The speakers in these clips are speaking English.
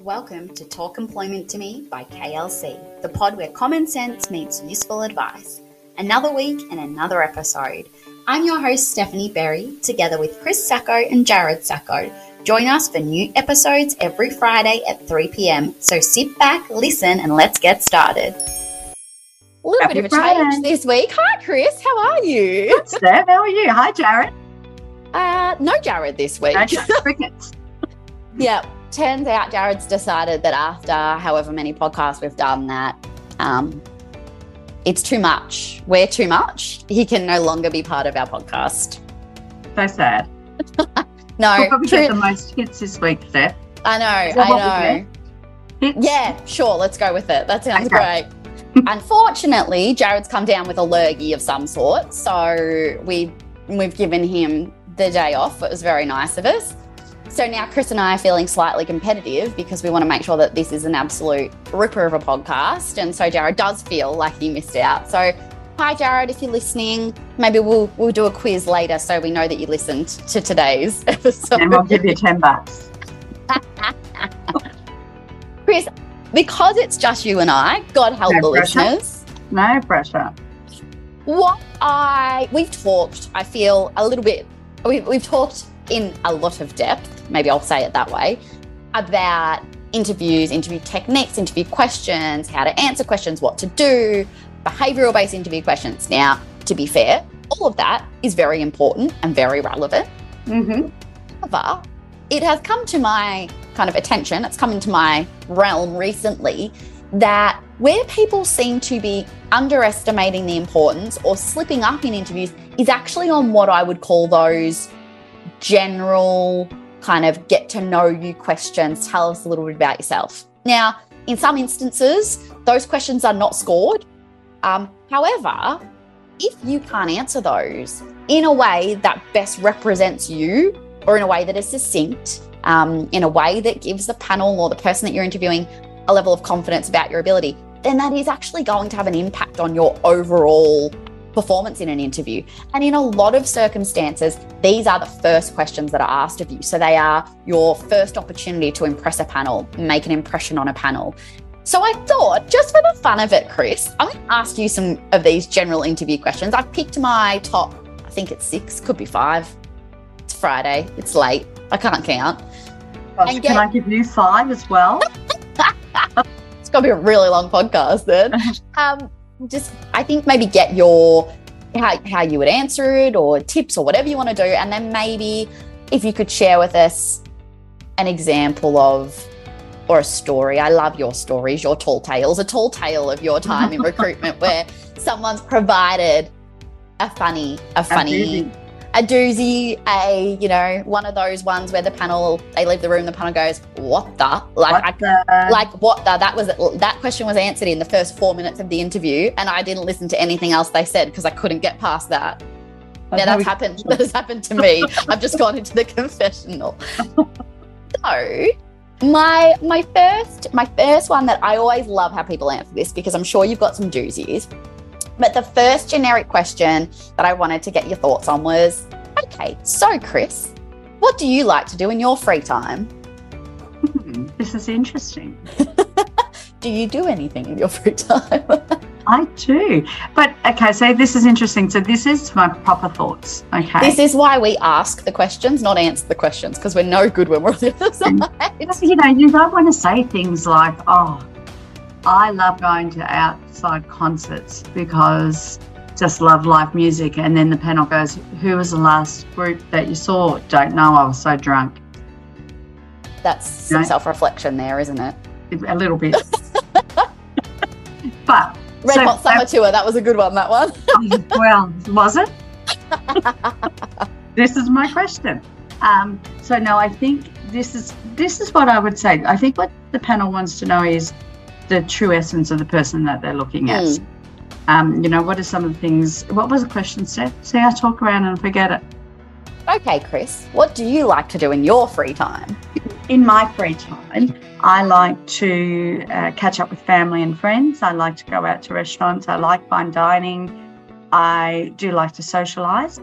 Welcome to Talk Employment to Me by KLC, the pod where common sense meets useful advice. Another week and another episode. I'm your host, Stephanie Berry, together with Chris Sacco and Jared Sacco. Join us for new episodes every Friday at 3 pm. So sit back, listen, and let's get started. A little Happy bit of a Friday. change this week. Hi, Chris. How are you? Good, Steph. How are you? Hi, Jared. Uh, no Jared this week. Okay, crickets. yeah. Turns out Jared's decided that after however many podcasts we've done that um, it's too much. We're too much. He can no longer be part of our podcast. So sad. no. We'll probably true. get the most hits this week, Steph. I know. I know. Yeah, sure. Let's go with it. That sounds okay. great. Unfortunately, Jared's come down with a lurgy of some sort, so we we've given him the day off. It was very nice of us. So now Chris and I are feeling slightly competitive because we want to make sure that this is an absolute ripper of a podcast. And so Jared does feel like he missed out. So hi Jared, if you're listening, maybe we'll we'll do a quiz later so we know that you listened to today's episode. And we'll give you ten bucks. Chris, because it's just you and I, God help no the pressure. listeners. No pressure. What I we've talked, I feel a little bit we've, we've talked in a lot of depth, maybe I'll say it that way, about interviews, interview techniques, interview questions, how to answer questions, what to do, behavioral based interview questions. Now, to be fair, all of that is very important and very relevant. Mm-hmm. However, it has come to my kind of attention, it's come into my realm recently that where people seem to be underestimating the importance or slipping up in interviews is actually on what I would call those general kind of get to know you questions. Tell us a little bit about yourself. Now, in some instances, those questions are not scored. Um, however, if you can't answer those in a way that best represents you or in a way that is succinct, um, in a way that gives the panel or the person that you're interviewing a level of confidence about your ability, then that is actually going to have an impact on your overall performance in an interview. And in a lot of circumstances, these are the first questions that are asked of you. So they are your first opportunity to impress a panel, make an impression on a panel. So I thought, just for the fun of it, Chris, I'm going to ask you some of these general interview questions. I've picked my top, I think it's six, could be five. It's Friday, it's late, I can't count. Gosh, get... Can I give you five as well? it's going to be a really long podcast then. um, just I think maybe get your how, how you would answer it or tips or whatever you want to do. And then maybe if you could share with us an example of or a story. I love your stories, your tall tales, a tall tale of your time in recruitment where someone's provided a funny, a funny a doozy, a you know, one of those ones where the panel they leave the room, the panel goes, "What the?" Like, what the? I, like what the? That was that question was answered in the first four minutes of the interview, and I didn't listen to anything else they said because I couldn't get past that. That's now that's happened. That has happened to me. I've just gone into the confessional. so my my first my first one that I always love how people answer this because I'm sure you've got some doozies. But the first generic question that I wanted to get your thoughts on was okay, so Chris, what do you like to do in your free time? Hmm, this is interesting. do you do anything in your free time? I do. But okay, so this is interesting. So this is my proper thoughts. Okay. This is why we ask the questions, not answer the questions, because we're no good when we're on the other side. And, you know, you don't want to say things like, oh, I love going to outside concerts because just love live music. And then the panel goes, Who was the last group that you saw? Don't know. I was so drunk. That's some self reflection there, isn't it? A little bit. but Red so, Hot Summer uh, Tour, that was a good one, that one. well, was it? this is my question. Um, so no, I think this is this is what I would say. I think what the panel wants to know is the true essence of the person that they're looking at. Mm. Um, you know, what are some of the things? What was the question, Steph? See, I talk around and forget it. Okay, Chris, what do you like to do in your free time? In my free time, I like to uh, catch up with family and friends. I like to go out to restaurants. I like fine dining. I do like to socialise.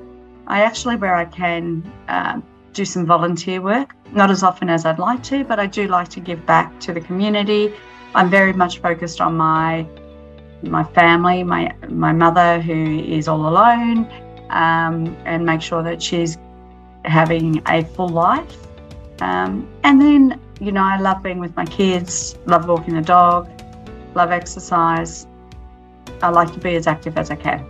I actually, where I can, um, do some volunteer work, not as often as I'd like to, but I do like to give back to the community. I'm very much focused on my my family, my my mother who is all alone, um, and make sure that she's having a full life. Um, and then, you know, I love being with my kids, love walking the dog, love exercise. I like to be as active as I can.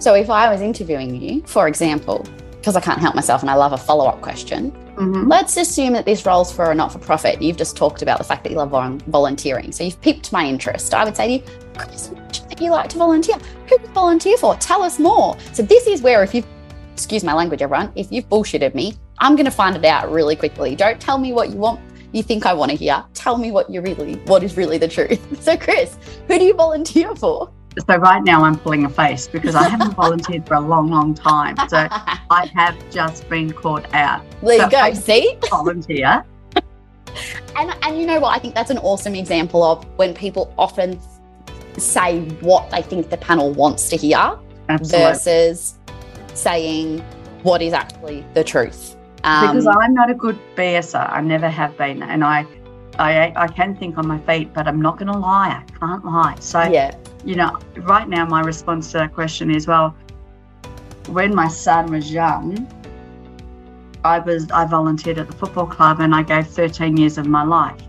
So if I was interviewing you, for example, because I can't help myself and I love a follow up question, Mm-hmm. let's assume that this role's for a not for profit. You've just talked about the fact that you love volunteering. So you've piqued my interest. I would say to you, Chris, you like to volunteer. Who you volunteer for? Tell us more. So this is where if you've, excuse my language, everyone, if you've bullshitted me, I'm going to find it out really quickly. Don't tell me what you want. You think I want to hear. Tell me what you really, what is really the truth. So, Chris, who do you volunteer for? So right now I'm pulling a face because I haven't volunteered for a long, long time. So I have just been caught out. there you So go. I- See, Volunteer. and and you know what? I think that's an awesome example of when people often say what they think the panel wants to hear Absolutely. versus saying what is actually the truth. Um, because I'm not a good BSer. I never have been, and I, I, I can think on my feet, but I'm not going to lie. I can't lie. So, yeah, you know, right now my response to that question is, well, when my son was young, I was I volunteered at the football club, and I gave 13 years of my life.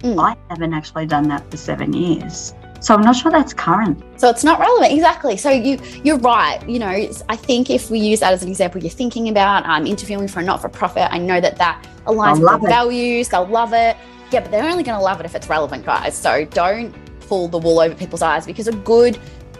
Mm. I haven't actually done that for seven years, so I'm not sure that's current. so it's not relevant exactly. So you you're right. You know, I think if we use that as an example, you're thinking about I'm interviewing for a not for profit. I know that that aligns with their values. They'll love it. Yeah, but they're only going to love it if it's relevant, guys. So don't pull the wool over people's eyes because a good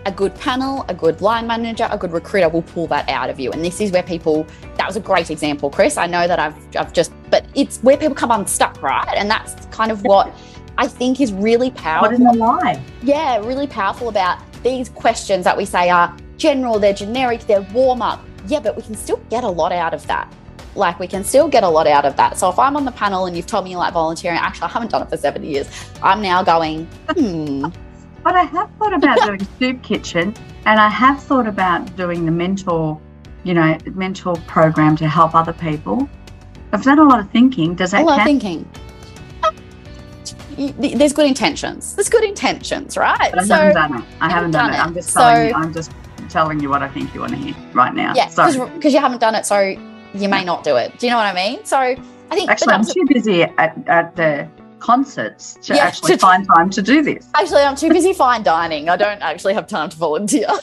a good panel, a good line manager, a good recruiter will pull that out of you. And this is where people that was a great example, Chris. I know that I've I've just but it's where people come unstuck, right? And that's kind of what I think is really powerful. What in the lie? yeah, really powerful about these questions that we say are general, they're generic, they're warm up. Yeah, but we can still get a lot out of that. Like, we can still get a lot out of that. So, if I'm on the panel and you've told me you like volunteering, actually, I haven't done it for seven years, I'm now going, hmm, But I have thought about doing soup kitchen, and I have thought about doing the mentor, you know, mentor program to help other people. I've done a lot of thinking. Does that a lot of thinking. There's good intentions. There's good intentions, right? But I haven't done it. I haven't done, done it. it. I'm just telling you. I'm just telling you what I think you want to hear right now. yeah, because you haven't done it, so you may not do it. Do you know what I mean? So, I think Actually, I'm too busy at, at the concerts to Yeah, actually to- find time to do this. actually, I'm too busy fine dining. I don't actually have time to volunteer.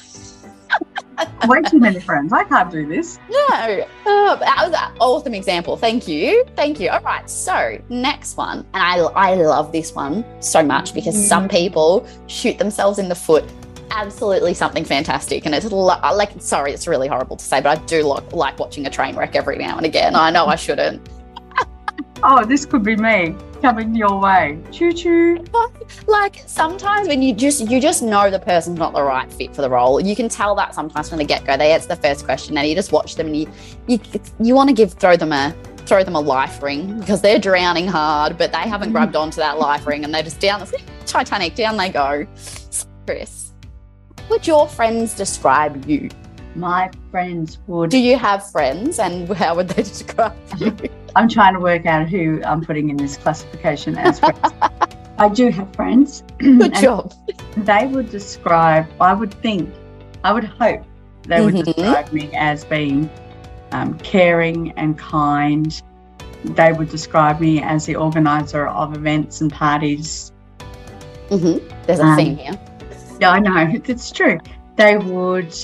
Way too many friends. I can't do this. No, oh, that was an awesome example. Thank you, thank you. All right, so next one, and I I love this one so much because some mm. people shoot themselves in the foot. Absolutely something fantastic, and it's lo- like sorry, it's really horrible to say, but I do lo- like watching a train wreck every now and again. I know I shouldn't. Oh, this could be me coming your way. Choo choo. like sometimes when you just you just know the person's not the right fit for the role you can tell that sometimes from the get-go they answer the first question and you just watch them and you you, you want to give throw them a throw them a life ring because they're drowning hard but they haven't mm. grabbed onto that life ring and they're just down the titanic down they go chris would your friends describe you My friends would. do you have friends and how would they describe you I'm trying to work out who I'm putting in this classification as friends. I do have friends. good job They would describe, I would think, I would hope they would Mhm. describe me as being um, caring and kind. They would describe me as the organizer of events and parties. hmm there's a Um, theme here Yeah, I know, it's true. They would,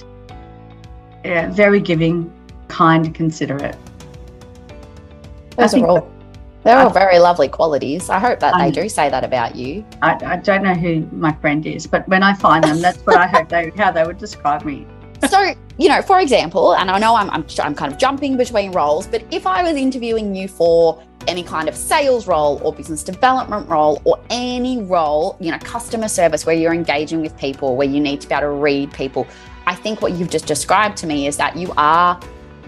yeah, very giving, kind, considerate. Those are all they're I- all very lovely qualities. I hope that they Um, do say that about you. I, I don't know who my friend is, but when I find them, that's what I hope they how they would describe me. so, you know, for example, and I know I'm, I'm I'm kind of jumping between roles, but if I was interviewing you for any kind of sales role or business development role or any role, you know, customer service where you're engaging with people, where you need to be able to read people, I think what you've just described to me is that you are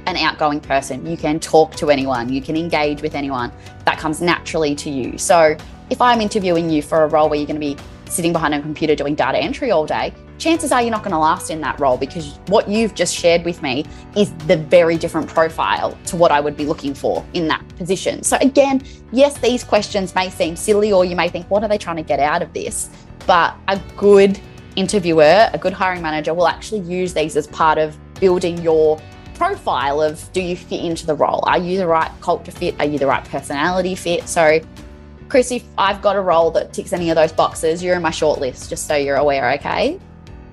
an outgoing person. You can talk to anyone, you can engage with anyone. That comes naturally to you. So if I'm interviewing you for a role where you're going to be sitting behind a computer doing data entry all day, chances are you're not going to last in that role because what you've just shared with me is the very different profile to what I would be looking for in that position. So, again, yes, these questions may seem silly, or you may think, what are they trying to get out of this? But a good interviewer, a good hiring manager will actually use these as part of building your profile of do you fit into the role? Are you the right culture fit? Are you the right personality fit? So, Chris, if I've got a role that ticks any of those boxes, you're in my shortlist, just so you're aware, okay?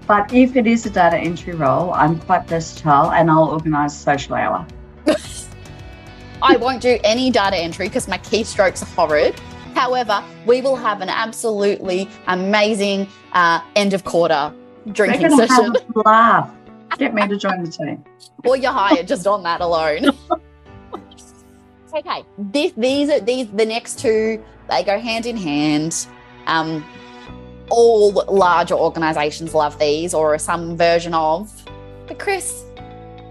But if it is a data entry role, I'm quite versatile and I'll organise social hour. I won't do any data entry because my keystrokes are horrid. However, we will have an absolutely amazing uh, end of quarter drinking session. Have a laugh. Get me to join the team. or you're hired just on that alone. okay, this, these are these the next two. They go hand in hand. Um, all larger organisations love these, or some version of. But Chris,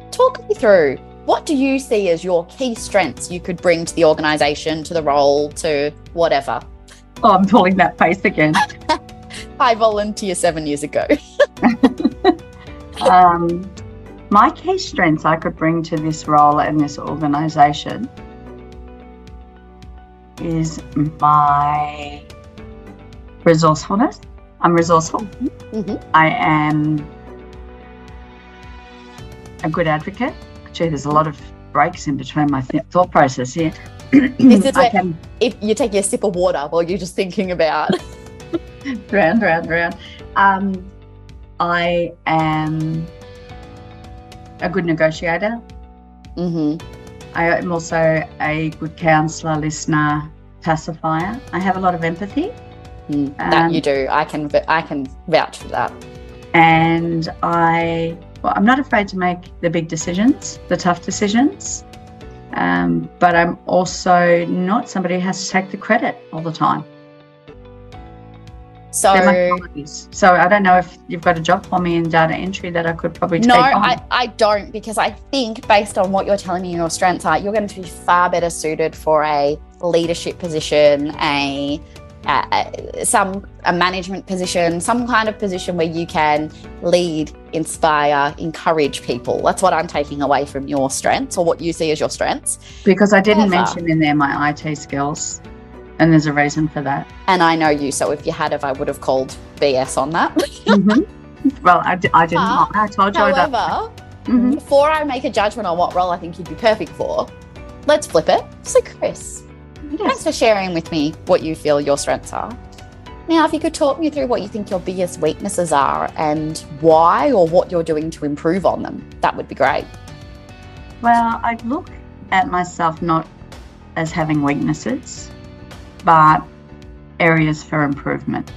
talk me through. What do you see as your key strengths you could bring to the organisation, to the role, to whatever? Oh, I'm pulling that face again. I volunteered seven years ago. um, my key strengths I could bring to this role and this organisation is my resourcefulness. I'm resourceful. Mhm. I am a good advocate. Gee, there's a lot of breaks in between my th- thought process here. This is where- can If you take a sip of water while you're just thinking about, round, round, round. Um, I am a good negotiator. hmm I am also a good counsellor, listener, pacifier. I have a lot of empathy Mm, that Um, you do. I can I can vouch for that. and I well, I'm not afraid to make the big decisions, the tough decisions. Um, but I'm also not somebody who has to take the credit all the time. So They're my qualities. So I don't know if you've got a job for me in data entry that I could probably take no. I, I don't because I think based on what you're telling me your strengths are, you're going to be far better suited for a leadership position, a, a some a management position, some kind of position where you can lead, inspire, encourage people. That's what I'm taking away from your strengths or what you see as your strengths. because I didn't However- mention in there my IT skills, and there's a reason for that. And I know you, so if you had have, I would have called BS on that. Well, I, d- I didn't. I told you that. However, Mhm. before I make a judgment on what role I think you'd be perfect for, let's flip it. So, Chris, thanks for sharing with me what you feel your strengths are. Now, if you could talk me through what you think your biggest weaknesses are and why or what you're doing to improve on them, that would be great. Well, I look at myself not as having weaknesses, but areas for improvement.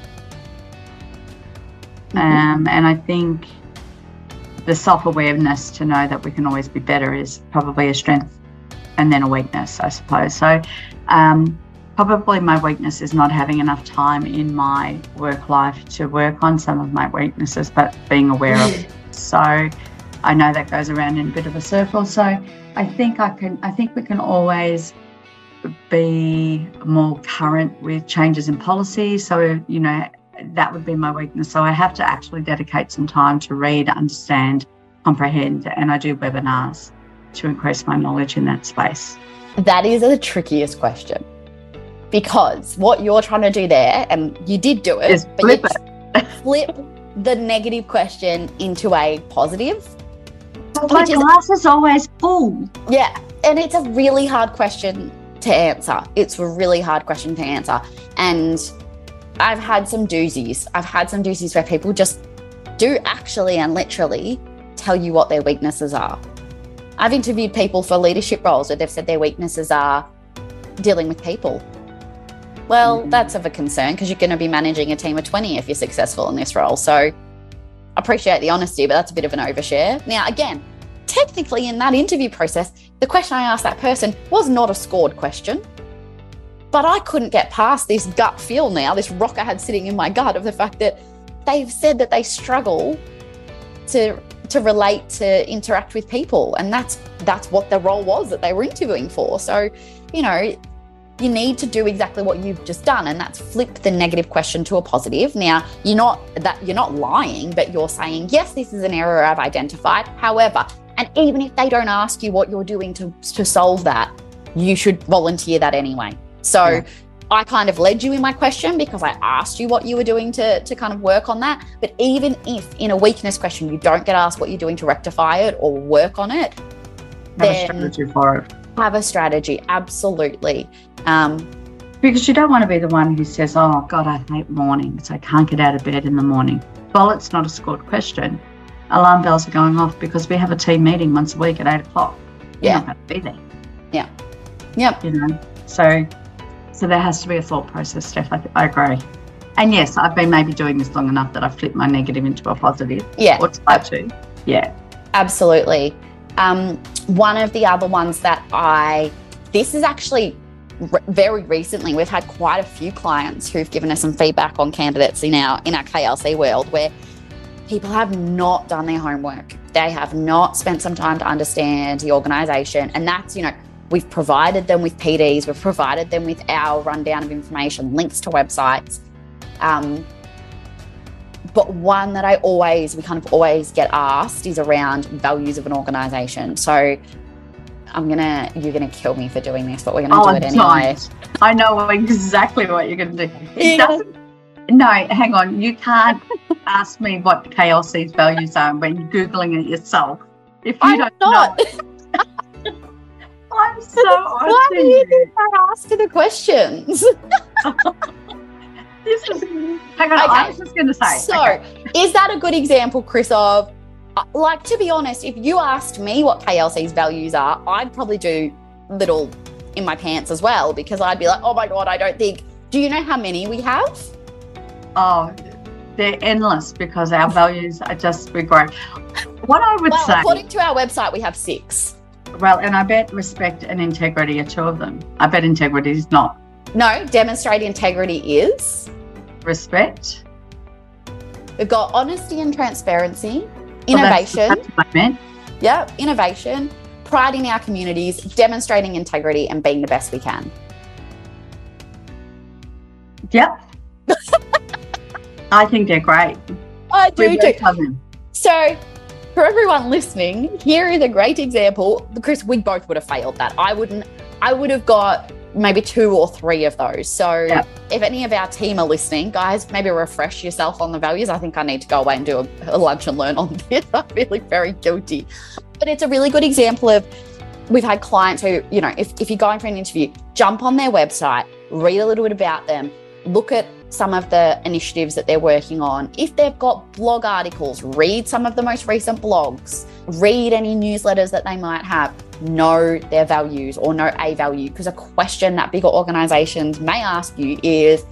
Um, and I think the self awareness to know that we can always be better is probably a strength and then a weakness, I suppose. So, um, probably my weakness is not having enough time in my work life to work on some of my weaknesses, but being aware of it. So, I know that goes around in a bit of a circle. So, I think I can, I think we can always be more current with changes in policy. So, you know, that would be my weakness. So I have to actually dedicate some time to read, understand, comprehend, and I do webinars to increase my knowledge in that space. That is the trickiest question because what you're trying to do there, and you did do it, Is but flip you flip the negative question into a positive. My glass is always full. Yeah, and it's a really hard question to answer. It's a really hard question to answer. And I've had some doozies. I've had some doozies where people just do actually and literally tell you what their weaknesses are. I've interviewed people for leadership roles where they've said their weaknesses are dealing with people. Well, Mhm. that's of a concern because you're going to be managing a team of 20 if you're successful in this role. So I appreciate the honesty, but that's a bit of an overshare. Now, again, technically in that interview process, the question I asked that person was not a scored question. But I couldn't get past this gut feel now, this rock I had sitting in my gut of the fact that they've said that they struggle to to relate to interact with people and that's that's what the role was that they were interviewing for. So you know you need to do exactly what you've just done and that's flip the negative question to a positive. Now you're not that you're not lying but you're saying yes this is an error i've identified. However and even if they don't ask you what you're doing to, to solve that you should volunteer that anyway. So yeah. I kind of led you in my question because I asked you what you were doing to, to kind of work on that. But even if in a weakness question you don't get asked what you're doing to rectify it or work on it, have then a strategy for it. Have a strategy, absolutely. Um, because you don't want to be the one who says, "Oh God, I hate mornings. I can't get out of bed in the morning." Well, it's not a scored question. Alarm bells are going off because we have a team meeting once a week at eight o'clock. You're yeah, not going to be there. Yeah, yep. You know, so so there has to be a thought process, Steph. I, I agree. And yes, I've been maybe doing this long enough that I've flipped my negative into a positive. Yeah, or try to. Yeah, absolutely. Um, one of the other ones that I this is actually very recently we've had quite a few clients who've given us some feedback on candidates in our in our KLC world where people have not done their homework. They have not spent some time to understand the organization and that's, you know, we've provided them with PDs, we've provided them with our rundown of information, links to websites. Um, but one that I always, we kind of always get asked is around values of an organization. So I'm gonna, you're gonna kill me for doing this, but we're gonna oh, do it anyway. I know exactly what you're gonna do. It yeah. doesn't. No, hang on. You can't ask me what KLC's values are when you're googling it yourself. If you I'm don't not. know. I'm so Why do you think I ask the questions? this is hang on, okay. I was just gonna say. So okay. is that a good example, Chris, of uh, like to be honest, if you asked me what KLC's values are, I'd probably do little in my pants as well because I'd be like, oh my god, I don't think. Do you know how many we have? Oh, they're endless because our values are just we great. What I would well, say, according to our website, we have six. Well, and I bet respect and integrity are two of them. I bet integrity is not. No, demonstrate integrity is respect. We've got honesty and transparency innovation. Well, that's, that's yeah, innovation, pride in our communities, demonstrating integrity, and being the best we can. Yep. I think they're great. I do too. So, for everyone listening, here is a great example. Chris, we both would have failed that. I wouldn't. I would have got maybe two or three of those. So yep. if any of our team are listening, guys, maybe refresh yourself on the values. I think I need to go away and do a, a lunch and learn on this. I'm feeling very guilty. But it's a really good example of we've had clients who, you know, if, if you're going for an interview, jump on their website, read a little bit about them, look at some of the initiatives that they're working on. If they've got blog articles, read some of the most recent blogs, read any newsletters that they might have, know their values or know a value. Because a question that bigger organizations may ask you is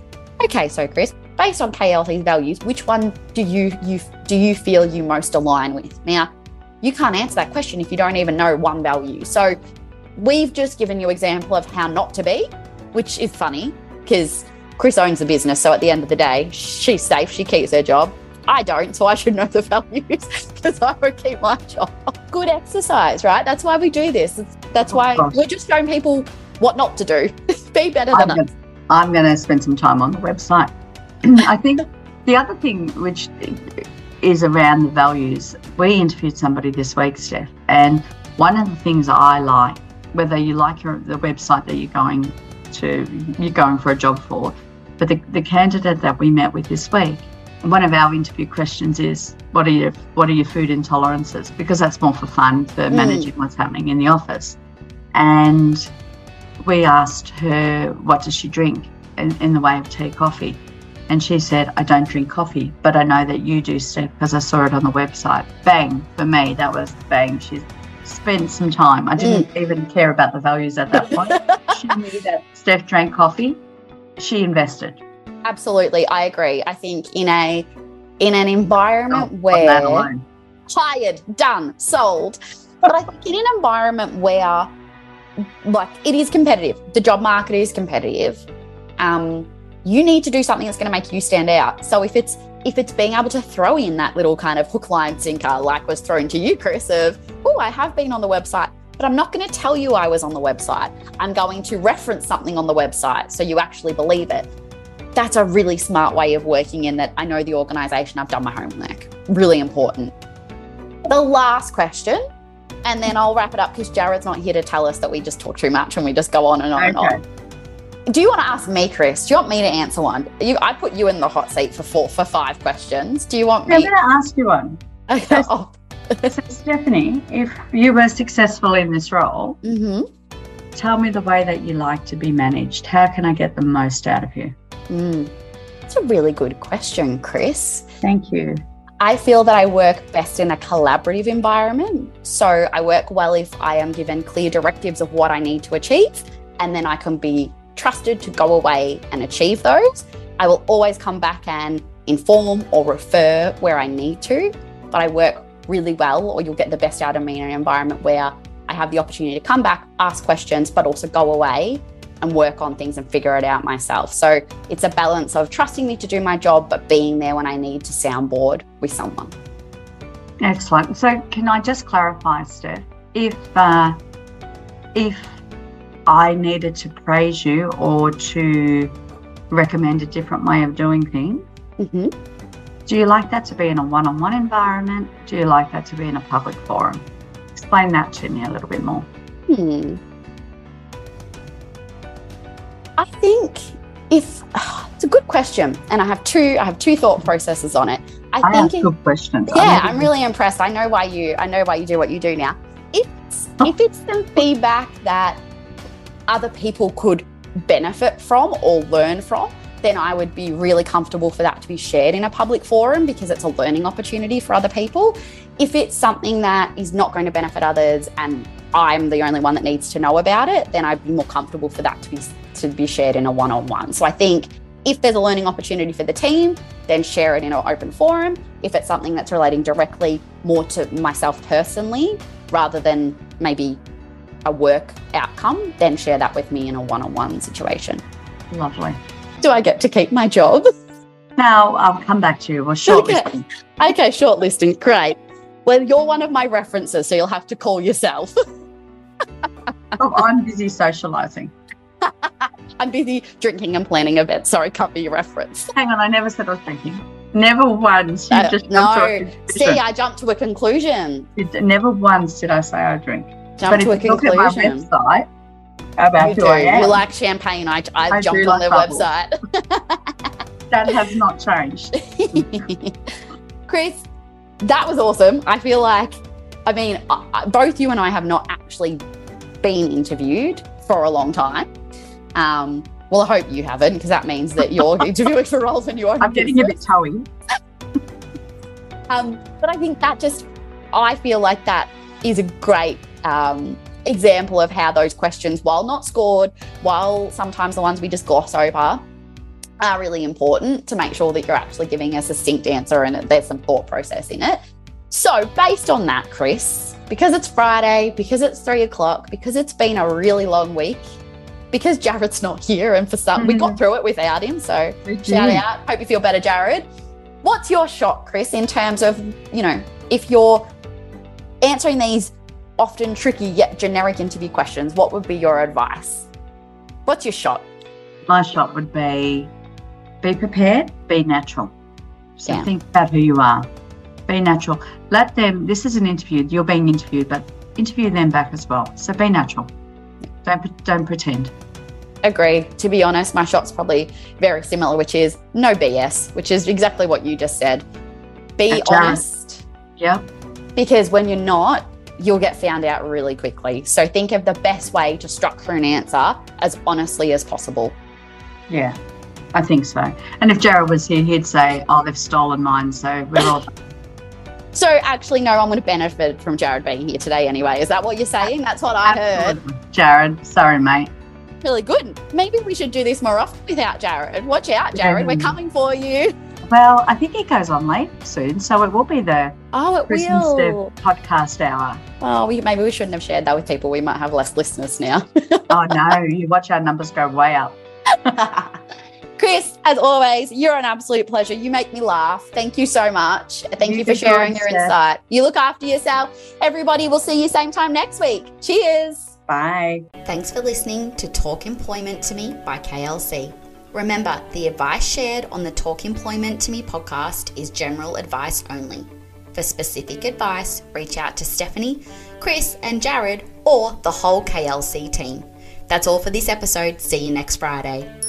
okay, so Chris, based on KLC's values, which one do you, you do you feel you most align with? Now, you can't answer that question if you don't even know one value. So we've just given you example of how not to be, which is funny because Chris owns the business, so at the end of the day, she's safe. She keeps her job. I don't, so I should know the values because I would keep my job. Good exercise, right? That's why we do this. That's why we're just showing people what not to do. Be better than I'm us. Gonna, I'm going to spend some time on the website. I think the other thing, which is around the values, we interviewed somebody this week, Steph, and one of the things I like, whether you like your, the website that you're going to, you're going for a job for, but the, the candidate that we met with this week, one of our interview questions is, "What are your What are your food intolerances?" Because that's more for fun for mm. managing what's happening in the office. And we asked her, "What does she drink in, in the way of tea, coffee?" And she said, "I don't drink coffee, but I know that you do, Steph, because I saw it on the website." Bang for me, that was bang. She spent some time. I didn't mm. even care about the values at that point. she knew that Steph drank coffee she invested. Absolutely, I agree. I think in a in an environment oh, where hired, done, sold. But I think in an environment where like it is competitive, the job market is competitive. Um, you need to do something that's going to make you stand out. So if it's if it's being able to throw in that little kind of hook, line, sinker, like was thrown to you, Chris, of oh, I have been on the website, but I'm not going to tell you I was on the website. I'm going to reference something on the website so you actually believe it. That's a really smart way of working in that I know the organization, I've done my homework. Really important. The last question, and then I'll wrap it up because Jared's not here to tell us that we just talk too much and we just go on and on okay. and on. Do you want to ask me, Chris? Do you want me to answer one? You, I put you in the hot seat for four, for five questions. Do you want me? I'm going to ask you one. Okay. So, so, Stephanie, if you were successful in this role, mm-hmm. tell me the way that you like to be managed. How can I get the most out of you? Mm. That's a really good question, Chris. Thank you. I feel that I work best in a collaborative environment. So I work well if I am given clear directives of what I need to achieve, and then I can be trusted to go away and achieve those. I will always come back and inform or refer where I need to, but I work really well, or you'll get the best out of me in an environment where I have the opportunity to come back, ask questions, but also go away and work on things and figure it out myself. So it's a balance of trusting me to do my job, but being there when I need to soundboard with someone. Excellent. So can I just clarify, Steph? If uh, if I needed to praise you or to recommend a different way of doing things, mm-hmm. Do you like that to be in a one-on-one environment? Do you like that to be in a public forum? Explain that to me a little bit more. Hmm. I think if it's a good question, and I have two, I have two thought processes on it. I, I think good questions. Yeah, I'm really impressed. I know why you, I know why you do what you do now. If it's, oh. if it's some feedback that other people could benefit from or learn from, then I would be really comfortable for that to be shared in a public forum because it's a learning opportunity for other people. If it's something that is not going to benefit others and I'm the only one that needs to know about it, then I'd be more comfortable for that to be to be shared in a one-on-one. So I think if there's a learning opportunity for the team, then share it in an open forum. If it's something that's relating directly more to myself personally, rather than maybe a work outcome, then share that with me in a one-on-one situation. Lovely. Do I get to keep my job? Now I'll come back to you. Well, shortlisting. Okay, okay shortlisting. Great. Well, you're one of my references, so you'll have to call yourself. oh, I'm busy socializing. I'm busy drinking and planning events. Sorry, can't be your reference. Hang on, I never said I was drinking. Never once. You uh, just no. See, I jumped to a conclusion. never once did I say I drink. Jump but to a conclusion. Look at my website about you who do. I am. You like champagne. I, I, I jumped on like their bubbles. website. that has not changed. Chris, that was awesome. I feel like, I mean, both you and I have not actually been interviewed for a long time. Um, well, I hope you haven't, because that means that you're interviewing for roles and you are. I'm getting a bit toey. um, but I think that just, I feel like that is a great um, example of how those questions, while not scored, while sometimes the ones we just gloss over, are really important to make sure that you're actually giving a succinct answer and there's some thought process in it. So, based on that, Chris, because it's Friday, because it's three o'clock, because it's been a really long week, because Jared's not here, and for some, mm-hmm. we got mm-hmm. through it without him. So, shout out. Hope you feel better, Jared. What's your shot, Chris, in terms of, you know, if you're answering these often tricky yet generic interview questions, what would be your advice? What's your shot? My shot would be be prepared, be natural. So yeah. think about who you are. Be natural. Let them, this is an interview, you're being interviewed, but interview them back as well. So be natural. Don't, don't pretend. Agree. To be honest, my shot's probably very similar, which is no BS, which is exactly what you just said. Be honest. Yeah. Because when you're not, you'll get found out really quickly. So think of the best way to structure an answer as honestly as possible. Yeah. I think so. And if Jared was here, he'd say, "Oh, they've stolen mine." So we're all. so actually, no, I'm going to benefit from Jared being here today anyway. Is that what you're saying? That's what I Absolutely. heard. Jared, sorry, mate. Really good. Maybe we should do this more often without Jared. Watch out, Jared. We're coming for you. Well, I think it goes on late soon, so it will be the oh, it Christmas will. podcast hour. Oh, we, maybe we shouldn't have shared that with people. We might have less listeners now. oh no, you watch our numbers go way up. Chris, As always, you're an absolute pleasure. You make me laugh. Thank you so much. Thank you, You for sharing your Steph. insight. You look after yourself. Everybody, we'll see you same time next week. Cheers. Bye. Thanks for listening to Talk Employment to Me by KLC. Remember, the advice shared on the Talk Employment to Me podcast is general advice only. For specific advice, reach out to Stephanie, Chris, and Jared, or the whole KLC team. That's all for this episode. See you next Friday.